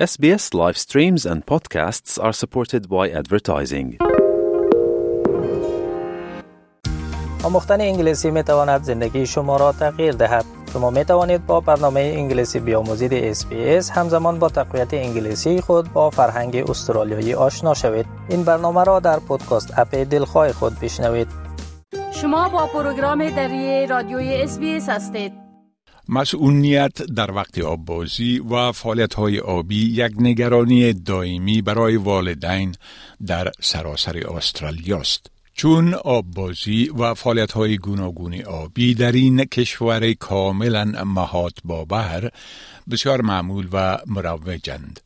SBS live streams and podcasts are supported by advertising. آموختن انگلیسی می تواند زندگی شما را تغییر دهد. شما می توانید با برنامه انگلیسی بیاموزید SBS همزمان با تقویت انگلیسی خود با فرهنگ استرالیایی آشنا شوید. این برنامه را در پودکاست اپ دلخواه خود بشنوید. شما با پروگرام دری رادیوی SBS هستید. مسئولیت در وقت آببازی و فعالیت های آبی یک نگرانی دائمی برای والدین در سراسر استرالیا است. چون آببازی و فعالیت های گوناگون آبی در این کشور کاملا مهات بابر بسیار معمول و مروجند.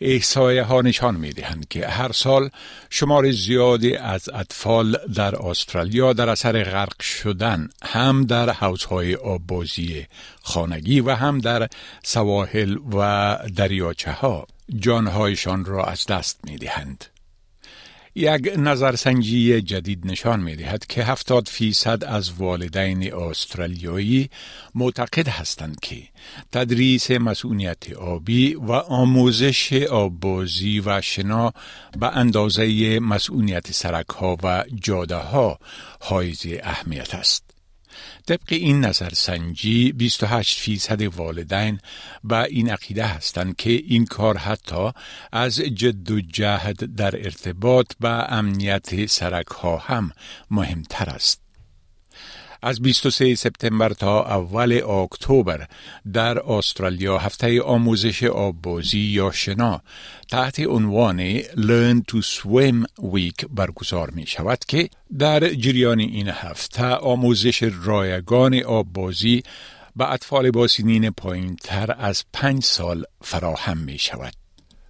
احسایه ها نشان می دهند که هر سال شمار زیادی از اطفال در استرالیا در اثر غرق شدن هم در حوزهای آببازی خانگی و هم در سواحل و دریاچه ها جانهایشان را از دست می دهند. یک نظرسنجی جدید نشان می دهد که 70 فیصد از والدین استرالیایی معتقد هستند که تدریس مسئولیت آبی و آموزش آببازی و شنا به اندازه مسئولیت سرک ها و جاده ها حائز اهمیت است. طبق این نظرسنجی 28 فیصد والدین با این عقیده هستند که این کار حتی از جد و جهد در ارتباط با امنیت سرک ها هم مهمتر است. از 23 سپتامبر تا اول اکتبر در استرالیا هفته آموزش آببازی یا شنا تحت عنوان Learn to Swim Week برگزار می شود که در جریان این هفته آموزش رایگان آببازی به اطفال با سنین پایین تر از پنج سال فراهم می شود.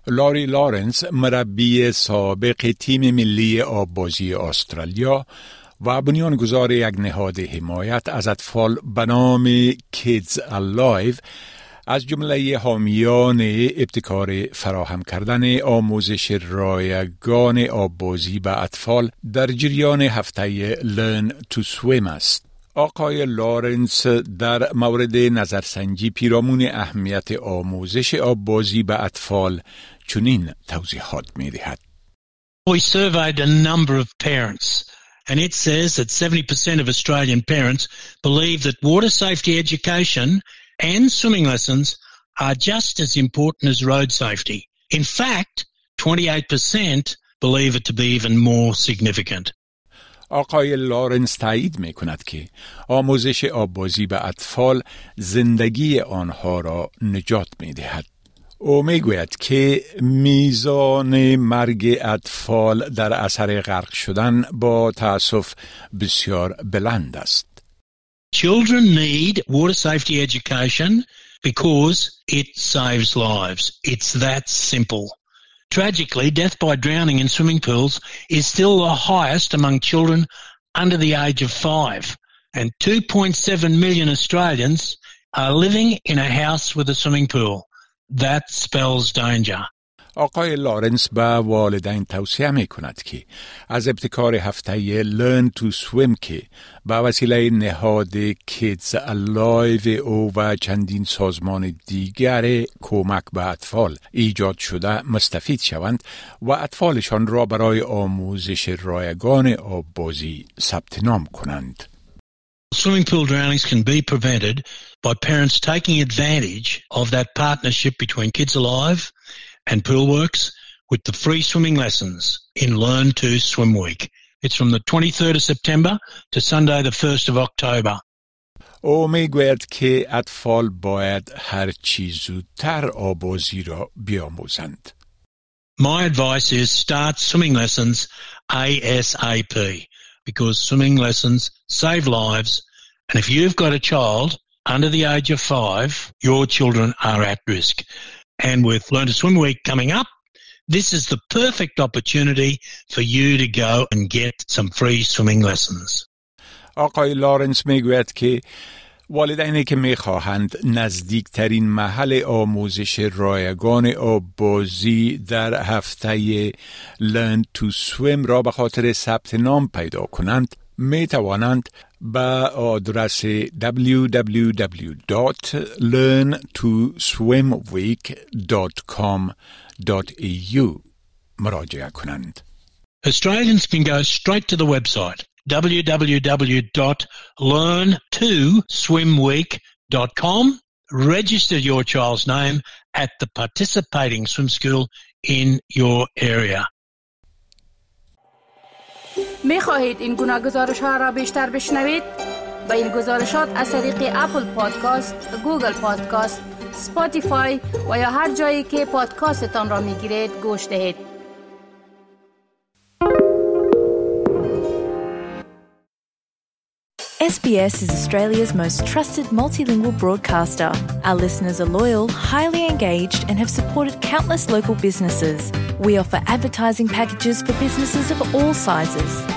لاری لارنس مربی سابق تیم ملی آببازی استرالیا و بنیانگذار یک نهاد حمایت از اطفال به نام Kids Alive از جمله حامیان ابتکار فراهم کردن آموزش رایگان آببازی به اطفال در جریان هفته Learn to Swim است. آقای لارنس در مورد نظرسنجی پیرامون اهمیت آموزش آببازی به اطفال چنین توضیحات می دهد. We surveyed a number of parents and it says that 70% of Australian parents believe that water safety education and swimming lessons are just as important as road safety. In fact, 28% believe it to be even more significant. آقای لارنس تایید می کند که آموزش آببازی به اطفال زندگی آنها را نجات می دهد. او میگوید که میزان مرگ اطفال در اثر غرق شدن با تاسف بسیار بلند است. Children need water safety education because it saves lives. It's that simple. Tragically, death by drowning in swimming pools is still the highest among children under the age of five, and 2.7 million Australians are living in a house with a swimming pool. That spells danger. آقای لارنس به والدین توصیه می کند که از ابتکار هفته Learn to Swim که به وسیله نهاد Kids Alive او و چندین سازمان دیگر کمک به اطفال ایجاد شده مستفید شوند و اطفالشان را برای آموزش رایگان آببازی ثبت نام کنند. Swimming pool drownings can be prevented by parents taking advantage of that partnership between Kids Alive and Poolwerx with the free swimming lessons in Learn to Swim Week. It's from the 23rd of September to Sunday the 1st of October. او میگوید که اطفال باید هر چی زودتر آبازی را بیاموزند. My advice is start swimming lessons ASAP because swimming lessons save lives and if you've got a child under the age of five, your children are at risk. And with Learn to Swim Week coming up, this is the perfect opportunity for you to go and get some free swimming lessons. آقای لارنس میگوید که والدینی که میخواهند نزدیکترین محل آموزش رایگان آببازی در هفته Learn to Swim را به خاطر ثبت نام پیدا کنند می توانند به آدرس www.learntoswimweek.com.au مراجعه کنند. Australians can go straight to the website www.learn2swimweek.com, register your child's name at the participating swim school in your area. می خواهید این گناه گزارش ها را بیشتر بشنوید؟ با این گزارشات از طریق اپل پادکاست، گوگل پادکاست، سپاتیفای و یا هر جایی که پادکاستتان را می گیرید گوش دهید. SBS is Australia's most trusted multilingual broadcaster. Our listeners are loyal, highly engaged, and have supported countless local businesses. We offer advertising packages for businesses of all sizes.